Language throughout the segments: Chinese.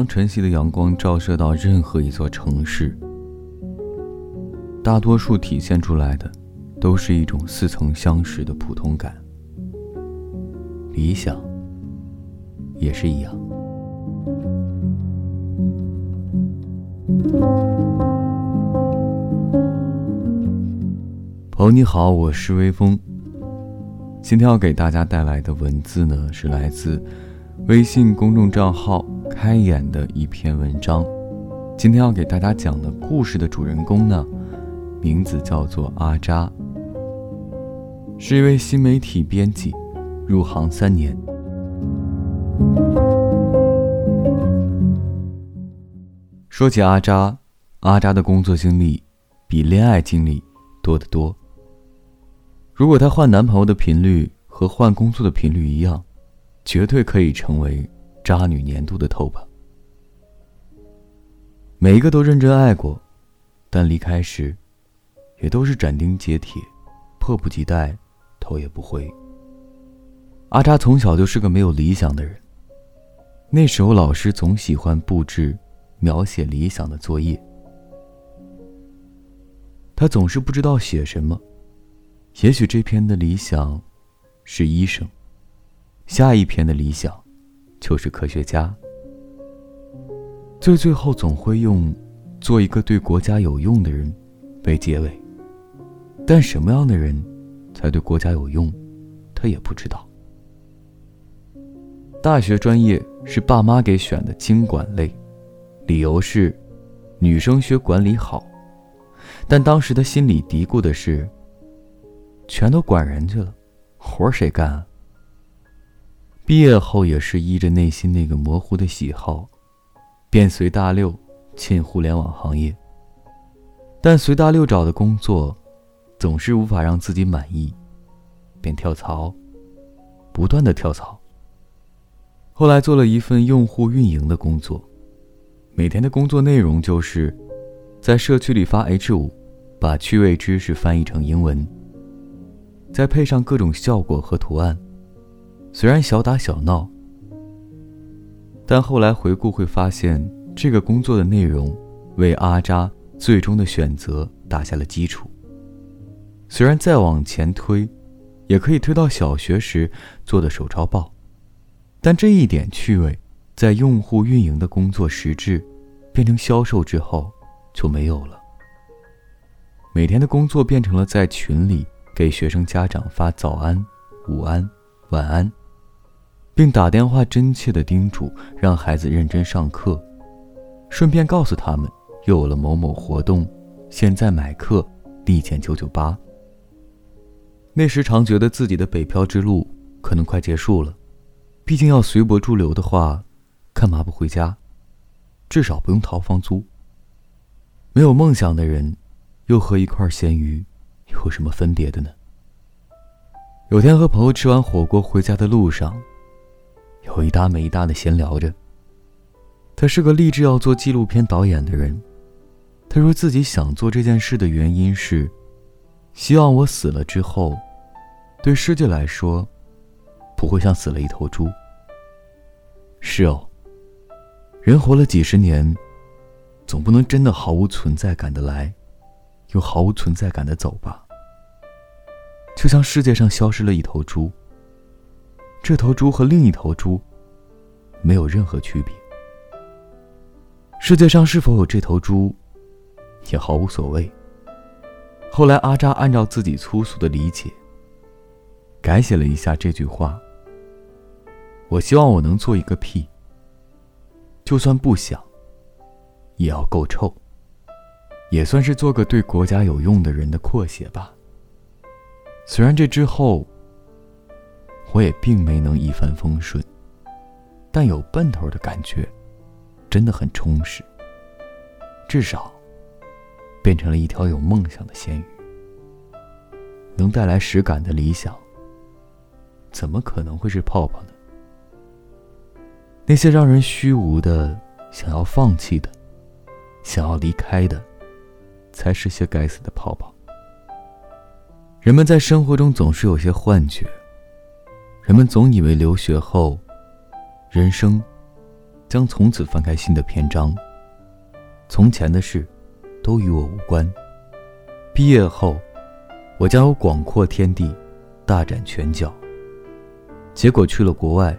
当晨曦的阳光照射到任何一座城市，大多数体现出来的，都是一种似曾相识的普通感。理想也是一样。朋友你好，我是微风。今天要给大家带来的文字呢，是来自微信公众账号“开眼”的一篇文章。今天要给大家讲的故事的主人公呢，名字叫做阿扎，是一位新媒体编辑，入行三年。说起阿扎，阿扎的工作经历比恋爱经历多得多。如果她换男朋友的频率和换工作的频率一样，绝对可以成为渣女年度的 top。每一个都认真爱过，但离开时，也都是斩钉截铁，迫不及待，头也不回。阿扎从小就是个没有理想的人。那时候老师总喜欢布置描写理想的作业，他总是不知道写什么。也许这篇的理想是医生，下一篇的理想就是科学家，最最后总会用做一个对国家有用的人为结尾。但什么样的人才对国家有用，他也不知道。大学专业是爸妈给选的经管类，理由是女生学管理好，但当时他心里嘀咕的是。全都管人去了，活谁干啊？毕业后也是依着内心那个模糊的喜好，便随大六进互联网行业。但随大六找的工作，总是无法让自己满意，便跳槽，不断的跳槽。后来做了一份用户运营的工作，每天的工作内容就是，在社区里发 H 五，把趣味知识翻译成英文。再配上各种效果和图案，虽然小打小闹，但后来回顾会发现，这个工作的内容为阿扎最终的选择打下了基础。虽然再往前推，也可以推到小学时做的手抄报，但这一点趣味，在用户运营的工作实质变成销售之后就没有了。每天的工作变成了在群里。给学生家长发早安、午安、晚安，并打电话真切的叮嘱让孩子认真上课，顺便告诉他们又有了某某活动，现在买课立减九九八。那时常觉得自己的北漂之路可能快结束了，毕竟要随波逐流的话，干嘛不回家？至少不用掏房租。没有梦想的人，又和一块咸鱼。有什么分别的呢？有天和朋友吃完火锅回家的路上，有一搭没一搭的闲聊着。他是个立志要做纪录片导演的人。他说自己想做这件事的原因是，希望我死了之后，对世界来说，不会像死了一头猪。是哦，人活了几十年，总不能真的毫无存在感的来。又毫无存在感的走吧，就像世界上消失了一头猪。这头猪和另一头猪没有任何区别。世界上是否有这头猪，也毫无所谓。后来阿扎按照自己粗俗的理解，改写了一下这句话：我希望我能做一个屁，就算不想，也要够臭。也算是做个对国家有用的人的扩写吧。虽然这之后，我也并没能一帆风顺，但有奔头的感觉，真的很充实。至少，变成了一条有梦想的咸鱼。能带来实感的理想，怎么可能会是泡泡呢？那些让人虚无的、想要放弃的、想要离开的。才是些该死的泡泡。人们在生活中总是有些幻觉，人们总以为留学后，人生将从此翻开新的篇章。从前的事，都与我无关。毕业后，我将有广阔天地，大展拳脚。结果去了国外，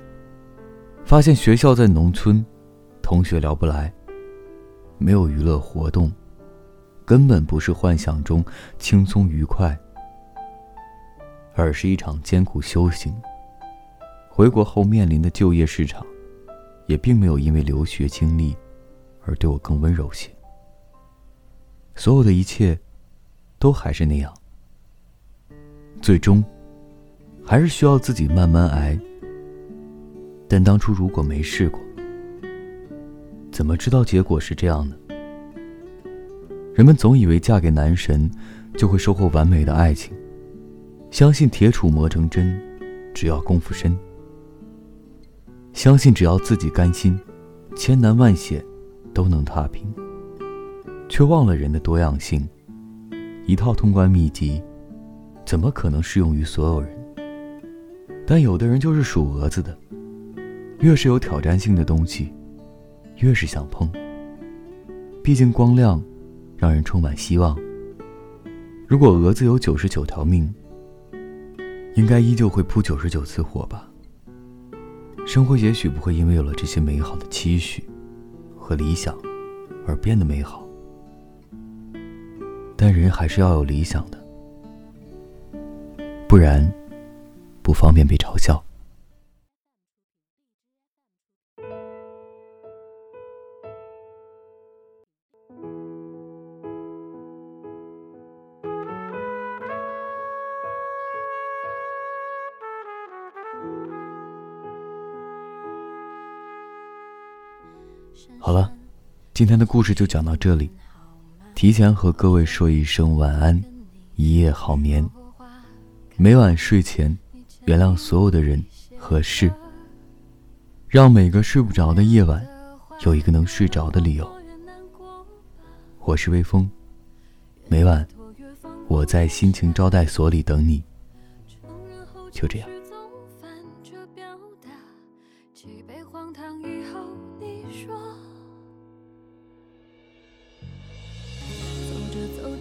发现学校在农村，同学聊不来，没有娱乐活动，根本不是幻想中轻松愉快，而是一场艰苦修行。回国后面临的就业市场，也并没有因为留学经历而对我更温柔些。所有的一切，都还是那样。最终，还是需要自己慢慢挨。但当初如果没试过，怎么知道结果是这样呢？人们总以为嫁给男神，就会收获完美的爱情，相信铁杵磨成针，只要功夫深。相信只要自己甘心，千难万险都能踏平，却忘了人的多样性。一套通关秘籍，怎么可能适用于所有人？但有的人就是属蛾子的，越是有挑战性的东西，越是想碰。毕竟光亮，让人充满希望。如果蛾子有九十九条命，应该依旧会扑九十九次火吧。生活也许不会因为有了这些美好的期许和理想而变得美好，但人还是要有理想的，不然不方便被嘲笑。好了，今天的故事就讲到这里。提前和各位说一声晚安，一夜好眠。每晚睡前，原谅所有的人和事，让每个睡不着的夜晚有一个能睡着的理由。我是微风，每晚我在心情招待所里等你。就这样。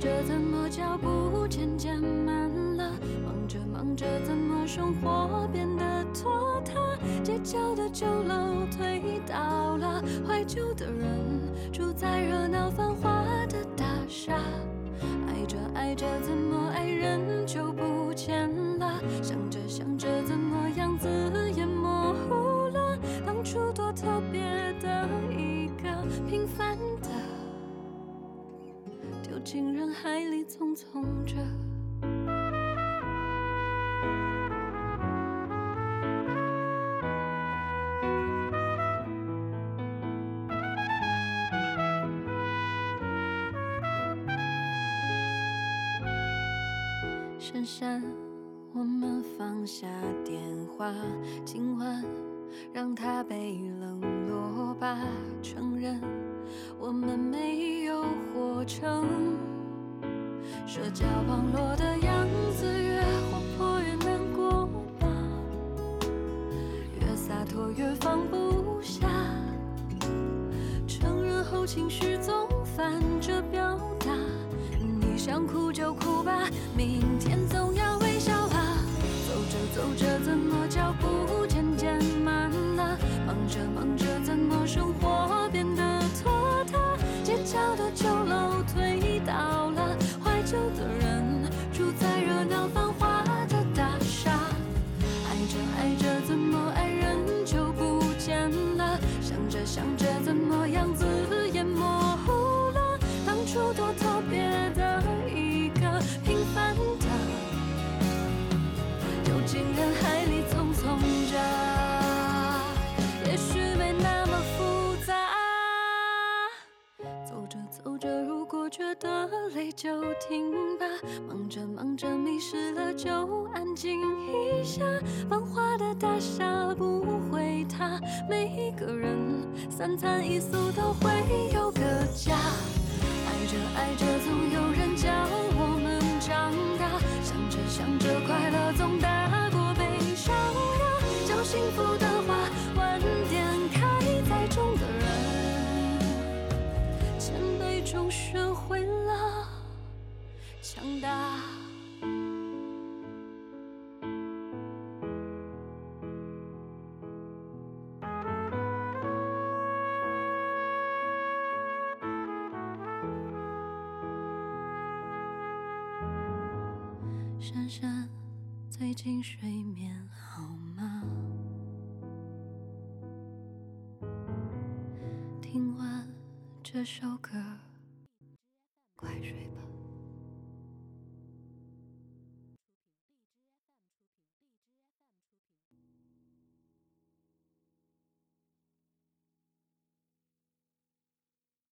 着怎么脚步渐渐慢了，忙着忙着，怎么生活变得拖沓？街角的旧楼推倒了，怀旧的人住在热闹繁华的大厦。爱着爱着，怎么进人海里匆匆着，深深，我们放下电话，今晚让它被冷落吧，承认。我们没有活成社交网络的样子，越活泼越难过吧，越洒脱越放不下。承认后情绪总反着表达，你想哭就哭吧，明天总要微笑啊。走着走着，怎么脚步渐渐慢了？忙着忙着，怎么生活怀旧的失了就安静一下。繁华的大厦不会塌，每一个人三餐一宿都会珊珊，最近睡眠好吗？听完这首歌，快睡。